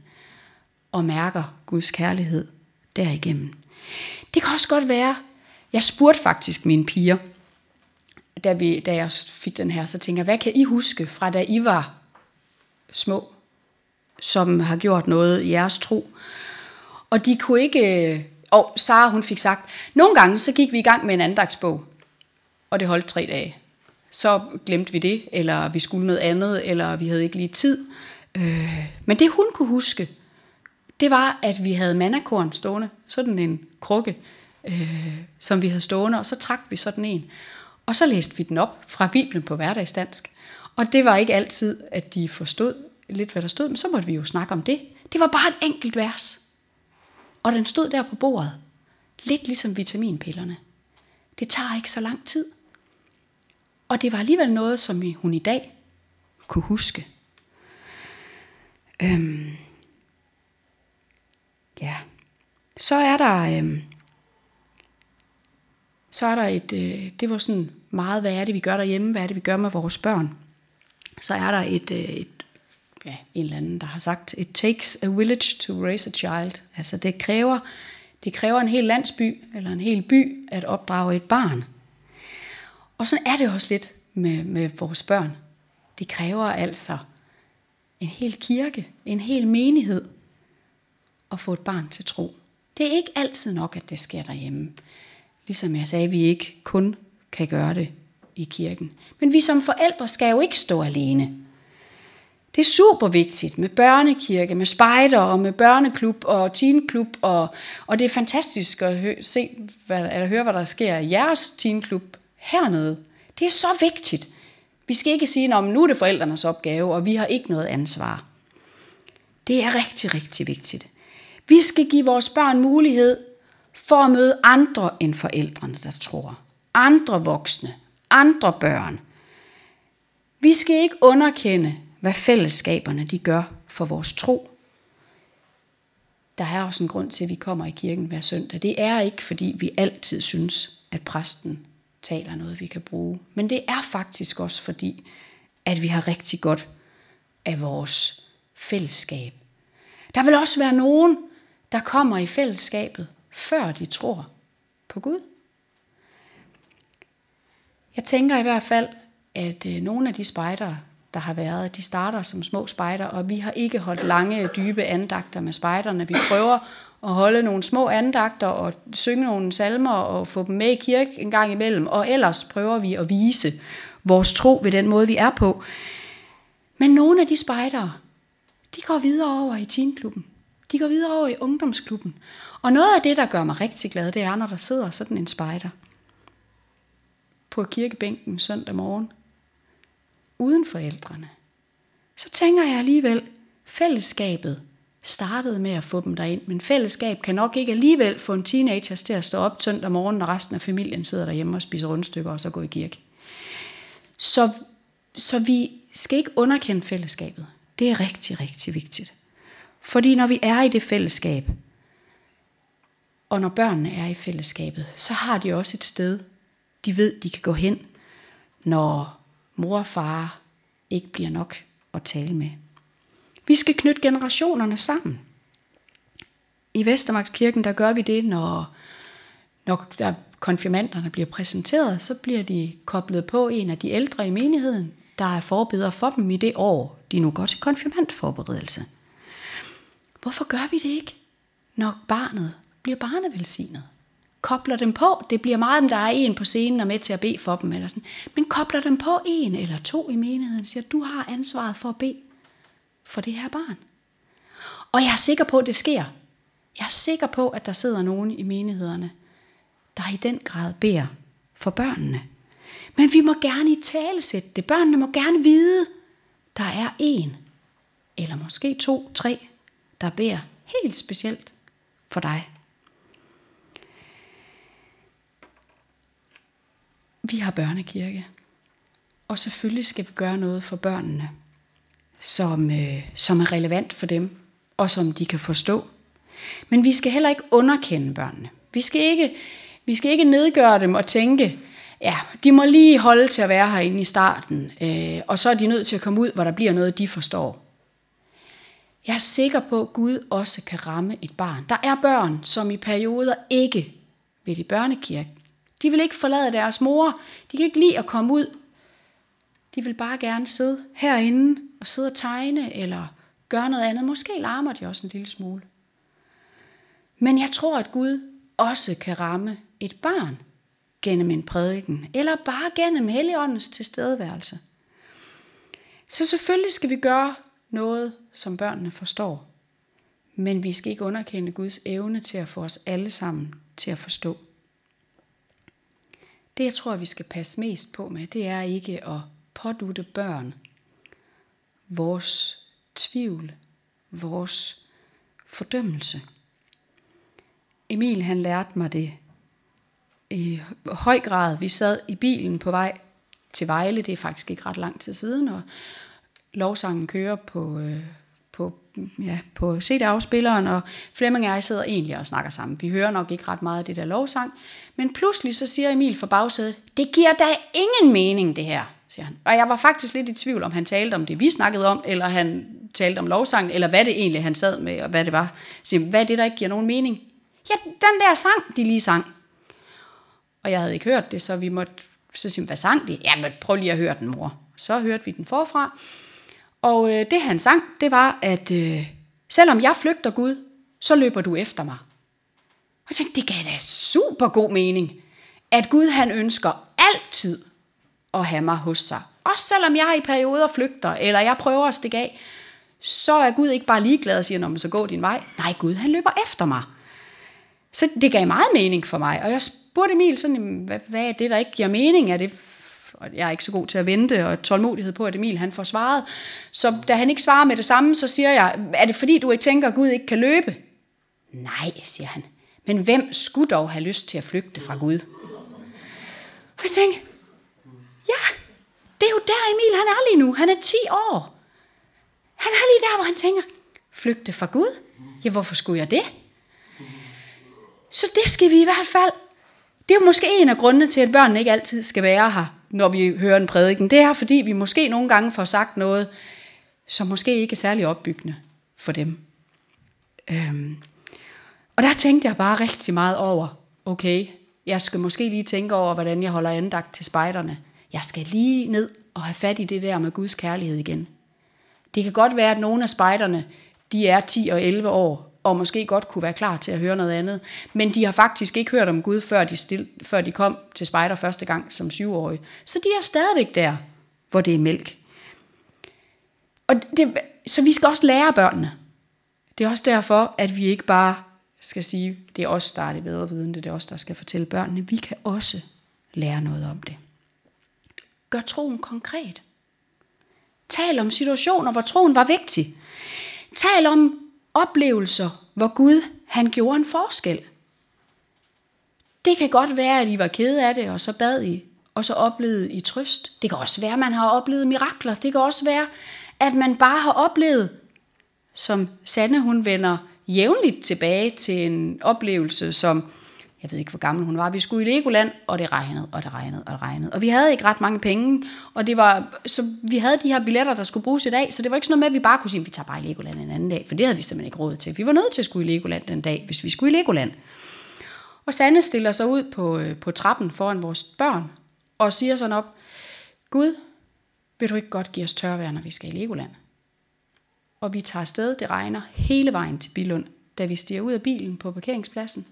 og mærker Guds kærlighed derigennem. Det kan også godt være, jeg spurgte faktisk mine piger, da, vi, da jeg fik den her, så tænker jeg, hvad kan I huske fra da I var små, som har gjort noget i jeres tro? Og de kunne ikke, og Sara hun fik sagt, nogle gange så gik vi i gang med en andagsbog, og det holdt tre dage så glemte vi det, eller vi skulle noget andet, eller vi havde ikke lige tid. Øh, men det hun kunne huske, det var, at vi havde mandakorn stående, sådan en krukke, øh, som vi havde stående, og så trak vi sådan en. Og så læste vi den op fra Bibelen på hverdagsdansk. Og det var ikke altid, at de forstod lidt, hvad der stod, men så måtte vi jo snakke om det. Det var bare et enkelt vers. Og den stod der på bordet. Lidt ligesom vitaminpillerne. Det tager ikke så lang tid. Og det var alligevel noget, som hun i dag kunne huske. Øhm. Ja. Så er der... Øhm. Så er der et... Øh, det var sådan meget, hvad er det, vi gør derhjemme? Hvad er det, vi gør med vores børn? Så er der et, øh, et ja, en eller anden, der har sagt, it takes a village to raise a child. Altså det kræver, det kræver en hel landsby, eller en hel by, at opdrage et barn. Og sådan er det også lidt med, med vores børn. Det kræver altså en hel kirke, en hel menighed, at få et barn til tro. Det er ikke altid nok, at det sker derhjemme. Ligesom jeg sagde, vi ikke kun kan gøre det i kirken. Men vi som forældre skal jo ikke stå alene. Det er super vigtigt med børnekirke, med spejder og med børneklub og teenklub, og, og det er fantastisk at hø- se, hvad, eller høre, hvad der sker i jeres teenklub hernede. Det er så vigtigt. Vi skal ikke sige, at nu er det forældrenes opgave, og vi har ikke noget ansvar. Det er rigtig, rigtig vigtigt. Vi skal give vores børn mulighed for at møde andre end forældrene, der tror. Andre voksne, andre børn. Vi skal ikke underkende, hvad fællesskaberne de gør for vores tro. Der er også en grund til, at vi kommer i kirken hver søndag. Det er ikke, fordi vi altid synes, at præsten taler noget, vi kan bruge. Men det er faktisk også fordi, at vi har rigtig godt af vores fællesskab. Der vil også være nogen, der kommer i fællesskabet, før de tror på Gud. Jeg tænker i hvert fald, at øh, nogle af de spejdere, der har været, de starter som små spejder, og vi har ikke holdt lange, dybe andagter med spejderne. Vi prøver at holde nogle små andagter og synge nogle salmer og få dem med i kirke en gang imellem, og ellers prøver vi at vise vores tro ved den måde, vi er på. Men nogle af de spejdere, de går videre over i teenklubben. De går videre over i ungdomsklubben. Og noget af det, der gør mig rigtig glad, det er, når der sidder sådan en spejder på kirkebænken søndag morgen, uden forældrene. Så tænker jeg alligevel, fællesskabet startede med at få dem derind, men fællesskab kan nok ikke alligevel få en teenager til at stå op søndag morgen, når resten af familien sidder derhjemme og spiser rundstykker og så går i kirke. Så, så vi skal ikke underkende fællesskabet. Det er rigtig, rigtig vigtigt. Fordi når vi er i det fællesskab, og når børnene er i fællesskabet, så har de også et sted, de ved, de kan gå hen, når mor og far ikke bliver nok at tale med. Vi skal knytte generationerne sammen. I Vestermarkskirken, der gør vi det, når, når der konfirmanderne bliver præsenteret, så bliver de koblet på en af de ældre i menigheden, der er forbeder for dem i det år, de nu går til konfirmandforberedelse. Hvorfor gør vi det ikke, når barnet bliver barnevelsignet? Kobler dem på. Det bliver meget, om der er en på scenen og med til at bede for dem. Eller sådan. Men kobler dem på en eller to i menigheden og siger, du har ansvaret for at bede for det her barn. Og jeg er sikker på, at det sker. Jeg er sikker på, at der sidder nogen i menighederne, der i den grad beder for børnene. Men vi må gerne i tale sætte det. Børnene må gerne vide, der er en, eller måske to, tre, der beder helt specielt for dig. Vi har børnekirke, og selvfølgelig skal vi gøre noget for børnene som, øh, som er relevant for dem, og som de kan forstå. Men vi skal heller ikke underkende børnene. Vi skal ikke, vi skal ikke nedgøre dem og tænke, ja, de må lige holde til at være herinde i starten, øh, og så er de nødt til at komme ud, hvor der bliver noget, de forstår. Jeg er sikker på, at Gud også kan ramme et barn. Der er børn, som i perioder ikke vil i børnekirke. De vil ikke forlade deres mor. De kan ikke lide at komme ud. De vil bare gerne sidde herinde og sidde og tegne, eller gøre noget andet. Måske larmer de også en lille smule. Men jeg tror, at Gud også kan ramme et barn gennem en prædiken, eller bare gennem Helligåndens tilstedeværelse. Så selvfølgelig skal vi gøre noget, som børnene forstår. Men vi skal ikke underkende Guds evne til at få os alle sammen til at forstå. Det jeg tror, vi skal passe mest på med, det er ikke at pådutte børn vores tvivl, vores fordømmelse. Emil han lærte mig det i høj grad. Vi sad i bilen på vej til Vejle, det er faktisk ikke ret lang tid siden, og lovsangen kører på, øh, på, ja, på CD-afspilleren, og Flemming og jeg sidder egentlig og snakker sammen. Vi hører nok ikke ret meget af det der lovsang, men pludselig så siger Emil fra bagsædet, det giver da ingen mening det her, siger han. Og jeg var faktisk lidt i tvivl, om han talte om det, vi snakkede om, eller han talte om lovsangen, eller hvad det egentlig han sad med, og hvad det var. Så, hvad er det, der ikke giver nogen mening? Ja, den der sang, de lige sang. Og jeg havde ikke hørt det, så vi måtte så sige, hvad sang det? Ja, men prøv lige at høre den, mor. Så hørte vi den forfra. Og øh, det han sang, det var, at øh, selvom jeg flygter Gud, så løber du efter mig. Og jeg tænkte, det gav da super god mening, at Gud han ønsker altid at have mig hos sig. Også selvom jeg i perioder flygter, eller jeg prøver at stikke af, så er Gud ikke bare ligeglad og siger, når man så går din vej. Nej, Gud han løber efter mig. Så det gav meget mening for mig. Og jeg spurgte Emil, sådan, hvad, hvad er det, der ikke giver mening? Er det og jeg er ikke så god til at vente, og tålmodighed på, at Emil han får svaret. Så da han ikke svarer med det samme, så siger jeg, er det fordi, du ikke tænker, at Gud ikke kan løbe? Nej, siger han. Men hvem skulle dog have lyst til at flygte fra Gud? Og jeg tænker, ja, det er jo der Emil han er lige nu. Han er 10 år. Han er lige der, hvor han tænker, flygte fra Gud? Ja, hvorfor skulle jeg det? Så det skal vi i hvert fald. Det er jo måske en af grundene til, at børnene ikke altid skal være her, når vi hører en prædiken. Det er, fordi vi måske nogle gange får sagt noget, som måske ikke er særlig opbyggende for dem. Øhm. Og der tænkte jeg bare rigtig meget over, okay, jeg skal måske lige tænke over, hvordan jeg holder andagt til spejderne. Jeg skal lige ned og have fat i det der med Guds kærlighed igen. Det kan godt være, at nogle af spejderne, de er 10 og 11 år, og måske godt kunne være klar til at høre noget andet. Men de har faktisk ikke hørt om Gud, før de, stil, før de kom til spejder første gang som syvårige. Så de er stadigvæk der, hvor det er mælk. Og det, så vi skal også lære børnene. Det er også derfor, at vi ikke bare skal sige, det er os, der er det bedre vidende, det er os, der skal fortælle børnene. Vi kan også lære noget om det. Gør troen konkret. Tal om situationer, hvor troen var vigtig. Tal om oplevelser, hvor Gud han gjorde en forskel. Det kan godt være, at I var kede af det, og så bad I, og så oplevede I trøst. Det kan også være, at man har oplevet mirakler. Det kan også være, at man bare har oplevet, som Sanne hun vender jævnligt tilbage til en oplevelse, som jeg ved ikke, hvor gammel hun var, vi skulle i Legoland, og det regnede, og det regnede, og det regnede. Og vi havde ikke ret mange penge, og det var, så vi havde de her billetter, der skulle bruges i dag, så det var ikke sådan noget med, at vi bare kunne sige, at vi tager bare i Legoland en anden dag, for det havde vi simpelthen ikke råd til. Vi var nødt til at skulle i Legoland den dag, hvis vi skulle i Legoland. Og Sanne stiller sig ud på, øh, på trappen foran vores børn, og siger sådan op, Gud, vil du ikke godt give os tørvejr, når vi skal i Legoland? Og vi tager afsted, det regner hele vejen til Bilund, da vi stiger ud af bilen på parkeringspladsen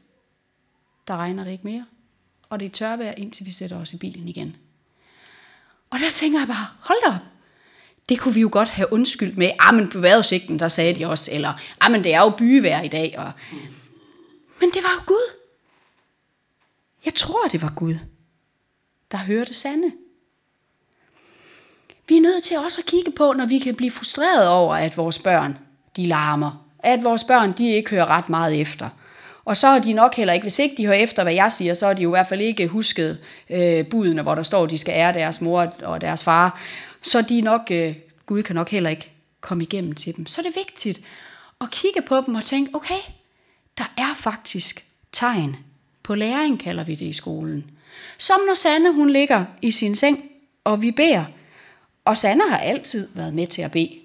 der regner det ikke mere. Og det er tørvejr, indtil vi sætter os i bilen igen. Og der tænker jeg bare, hold da op. Det kunne vi jo godt have undskyldt med. Ah, men på vejrudsigten, der sagde de også. Eller, ah, men det er jo byvejr i dag. Og... Men det var jo Gud. Jeg tror, det var Gud, der hørte sande. Vi er nødt til også at kigge på, når vi kan blive frustreret over, at vores børn, de larmer. At vores børn, de ikke hører ret meget efter. Og så har de nok heller ikke, hvis ikke de hører efter, hvad jeg siger, så har de jo i hvert fald ikke husket øh, budene, hvor der står, at de skal ære deres mor og deres far. Så de nok, øh, Gud kan nok heller ikke komme igennem til dem. Så er det vigtigt at kigge på dem og tænke, okay, der er faktisk tegn på læring, kalder vi det i skolen. Som når Sanne, hun ligger i sin seng, og vi beder. Og Sanne har altid været med til at bede.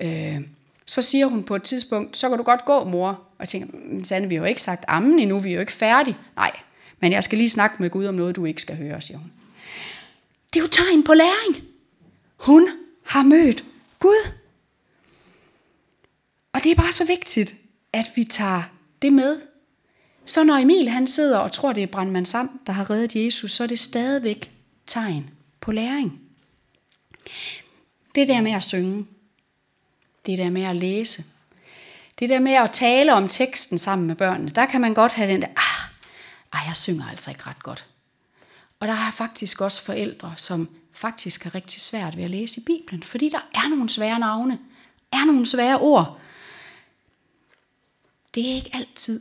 Øh, så siger hun på et tidspunkt, så kan du godt gå, mor. Og jeg tænker, Sande, vi har jo ikke sagt ammen endnu, vi er jo ikke færdige. Nej, men jeg skal lige snakke med Gud om noget, du ikke skal høre, siger hun. Det er jo tegn på læring. Hun har mødt Gud. Og det er bare så vigtigt, at vi tager det med. Så når Emil han sidder og tror, det er Brandmand Sam, der har reddet Jesus, så er det stadigvæk tegn på læring. Det der med at synge, det der med at læse. Det der med at tale om teksten sammen med børnene, der kan man godt have den der, ah, ej, jeg synger altså ikke ret godt. Og der er faktisk også forældre, som faktisk har rigtig svært ved at læse i Bibelen, fordi der er nogle svære navne, er nogle svære ord. det er ikke altid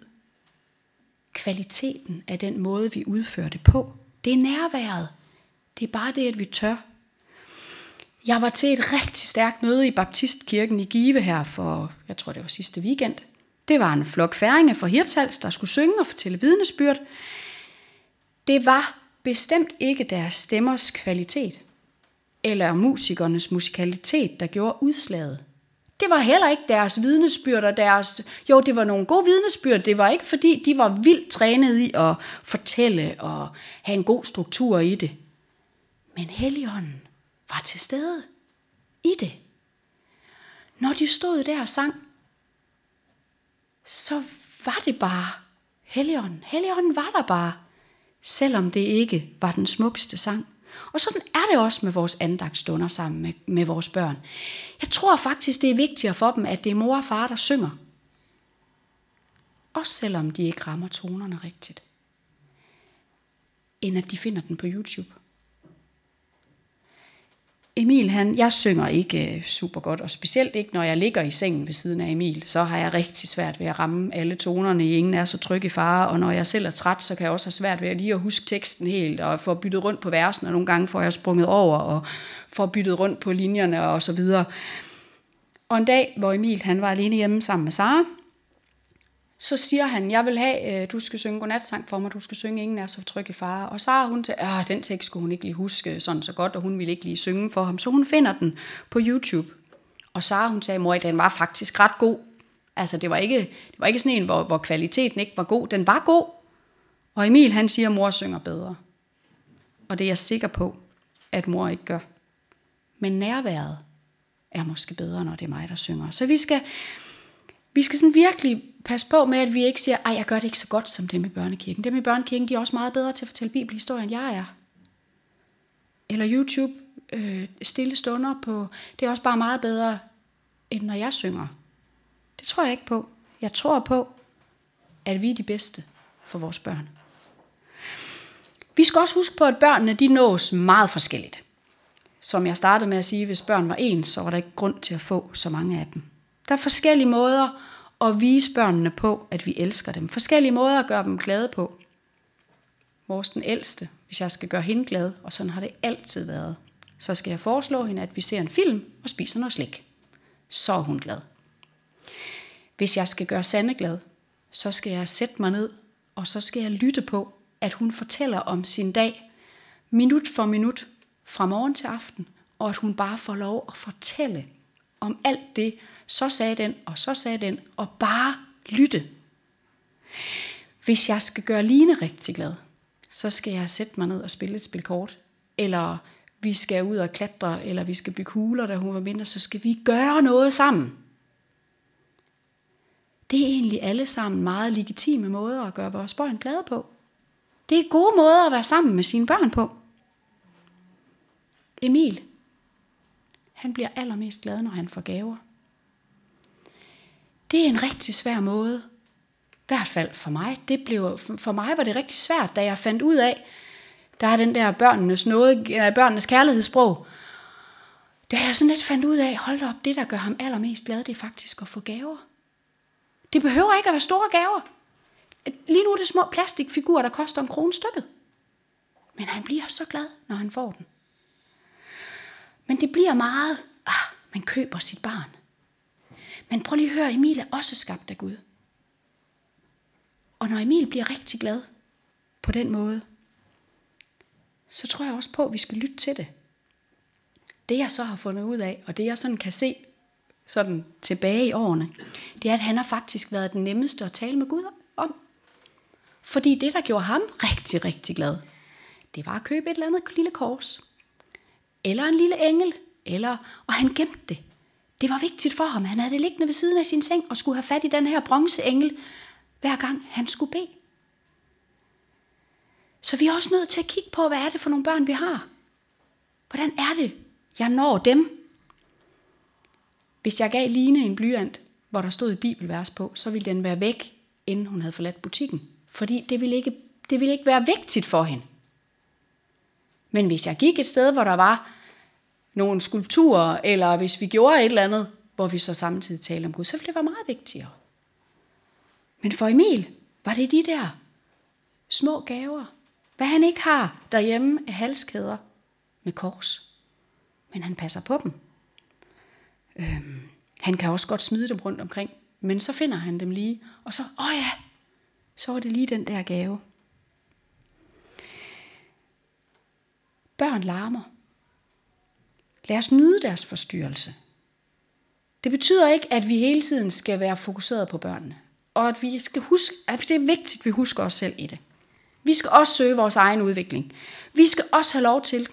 kvaliteten af den måde, vi udfører det på. Det er nærværet. Det er bare det, at vi tør. Jeg var til et rigtig stærkt møde i Baptistkirken i Give her for, jeg tror det var sidste weekend. Det var en flok færinger fra Hirtals, der skulle synge og fortælle vidnesbyrd. Det var bestemt ikke deres stemmers kvalitet, eller musikernes musikalitet, der gjorde udslaget. Det var heller ikke deres vidnesbyrd og deres... Jo, det var nogle gode vidnesbyrd. Det var ikke, fordi de var vildt trænet i at fortælle og have en god struktur i det. Men Helligånden var til stede i det. Når de stod der og sang, så var det bare Helligånden. Helligånden var der bare, selvom det ikke var den smukkeste sang. Og sådan er det også med vores andagtstunder sammen med, med vores børn. Jeg tror faktisk, det er vigtigere for dem, at det er mor og far, der synger. Også selvom de ikke rammer tonerne rigtigt. End at de finder den på YouTube. Emil, han, jeg synger ikke øh, super godt, og specielt ikke, når jeg ligger i sengen ved siden af Emil, så har jeg rigtig svært ved at ramme alle tonerne. Ingen er så tryg i fare, og når jeg selv er træt, så kan jeg også have svært ved at lige at huske teksten helt, og få byttet rundt på versene, og nogle gange får jeg sprunget over, og får byttet rundt på linjerne og så videre. Og en dag, hvor Emil han var alene hjemme sammen med Sara, så siger han, jeg vil have, øh, du skal synge godnatsang for mig, du skal synge Ingen er så tryg i fare. Og Sara, hun til, at den tekst skulle hun ikke lige huske sådan så godt, og hun ville ikke lige synge for ham. Så hun finder den på YouTube. Og Sara, hun sagde, mor, den var faktisk ret god. Altså, det var ikke, det var ikke sådan en, hvor, hvor kvaliteten ikke var god. Den var god. Og Emil, han siger, mor synger bedre. Og det er jeg sikker på, at mor ikke gør. Men nærværet er måske bedre, når det er mig, der synger. Så vi skal, vi skal sådan virkelig passe på med, at vi ikke siger, at jeg gør det ikke så godt som dem i børnekirken. Dem i børnekirken, de er også meget bedre til at fortælle bibelhistorien, end jeg er. Eller YouTube, øh, stille stunder på, det er også bare meget bedre, end når jeg synger. Det tror jeg ikke på. Jeg tror på, at vi er de bedste for vores børn. Vi skal også huske på, at børnene de nås meget forskelligt. Som jeg startede med at sige, hvis børn var en, så var der ikke grund til at få så mange af dem. Der er forskellige måder at vise børnene på, at vi elsker dem. Forskellige måder at gøre dem glade på. Vores den ældste, hvis jeg skal gøre hende glad, og sådan har det altid været, så skal jeg foreslå hende, at vi ser en film og spiser noget slik. Så er hun glad. Hvis jeg skal gøre Sande glad, så skal jeg sætte mig ned, og så skal jeg lytte på, at hun fortæller om sin dag, minut for minut, fra morgen til aften, og at hun bare får lov at fortælle om alt det, så sagde den, og så sagde den, og bare lytte. Hvis jeg skal gøre Line rigtig glad, så skal jeg sætte mig ned og spille et spil kort. Eller vi skal ud og klatre, eller vi skal bygge huler, da hun var mindre, så skal vi gøre noget sammen. Det er egentlig alle sammen meget legitime måder at gøre vores børn glade på. Det er gode måder at være sammen med sine børn på. Emil, han bliver allermest glad, når han får gaver. Det er en rigtig svær måde. I hvert fald for mig. Det blev, for mig var det rigtig svært, da jeg fandt ud af, der er den der børnenes, noget, øh, børnenes kærlighedssprog. Da jeg sådan lidt fandt ud af, hold op, det der gør ham allermest glad, det er faktisk at få gaver. Det behøver ikke at være store gaver. Lige nu er det små plastikfigurer, der koster en krone stykket. Men han bliver så glad, når han får den. Men det bliver meget, ah, man køber sit barn. Men prøv lige at høre, Emil er også skabt af Gud. Og når Emil bliver rigtig glad på den måde, så tror jeg også på, at vi skal lytte til det. Det jeg så har fundet ud af, og det jeg sådan kan se sådan tilbage i årene, det er, at han har faktisk været den nemmeste at tale med Gud om. Fordi det, der gjorde ham rigtig, rigtig glad, det var at købe et eller andet lille kors. Eller en lille engel. Eller, og han gemte det. Det var vigtigt for ham. Han havde det liggende ved siden af sin seng og skulle have fat i den her bronzeengel, hver gang han skulle bede. Så vi er også nødt til at kigge på, hvad er det for nogle børn, vi har. Hvordan er det, jeg når dem? Hvis jeg gav Line en blyant, hvor der stod et bibelvers på, så ville den være væk, inden hun havde forladt butikken. Fordi det ville ikke, det ville ikke være vigtigt for hende. Men hvis jeg gik et sted, hvor der var nogle skulpturer, eller hvis vi gjorde et eller andet, hvor vi så samtidig talte om Gud, så ville det være meget vigtigere. Men for Emil var det de der små gaver. Hvad han ikke har derhjemme af halskæder med kors. Men han passer på dem. Øhm, han kan også godt smide dem rundt omkring. Men så finder han dem lige. Og så, åh ja, så var det lige den der gave. Børn larmer. Lad os nyde deres forstyrrelse. Det betyder ikke, at vi hele tiden skal være fokuseret på børnene. Og at vi skal huske, at det er vigtigt, at vi husker os selv i det. Vi skal også søge vores egen udvikling. Vi skal også have lov til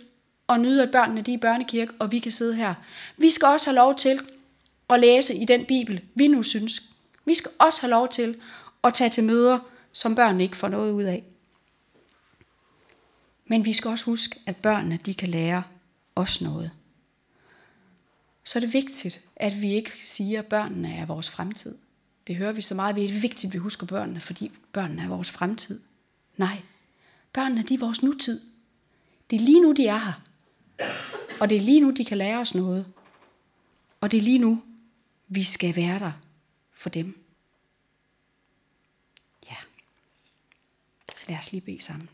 at nyde, at børnene de er i børnekirke, og vi kan sidde her. Vi skal også have lov til at læse i den bibel, vi nu synes. Vi skal også have lov til at tage til møder, som børnene ikke får noget ud af. Men vi skal også huske, at børnene de kan lære os noget. Så er det vigtigt, at vi ikke siger, at børnene er vores fremtid. Det hører vi så meget. Det er vigtigt, at vi husker børnene, fordi børnene er vores fremtid. Nej, børnene de er vores nutid. Det er lige nu, de er her. Og det er lige nu, de kan lære os noget. Og det er lige nu, vi skal være der for dem. Ja. Lad os lige bede sammen.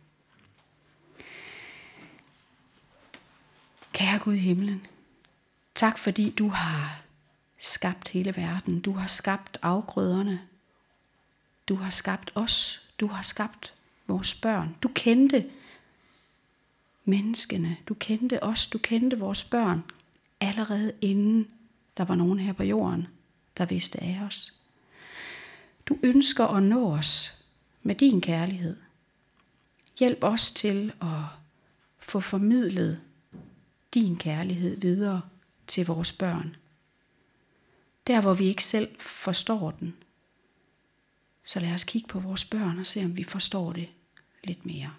Kære Gud i himlen, tak fordi du har skabt hele verden. Du har skabt afgrøderne. Du har skabt os. Du har skabt vores børn. Du kendte menneskene. Du kendte os. Du kendte vores børn allerede inden der var nogen her på jorden, der vidste af os. Du ønsker at nå os med din kærlighed. Hjælp os til at få formidlet din kærlighed videre til vores børn. Der hvor vi ikke selv forstår den. Så lad os kigge på vores børn og se om vi forstår det lidt mere.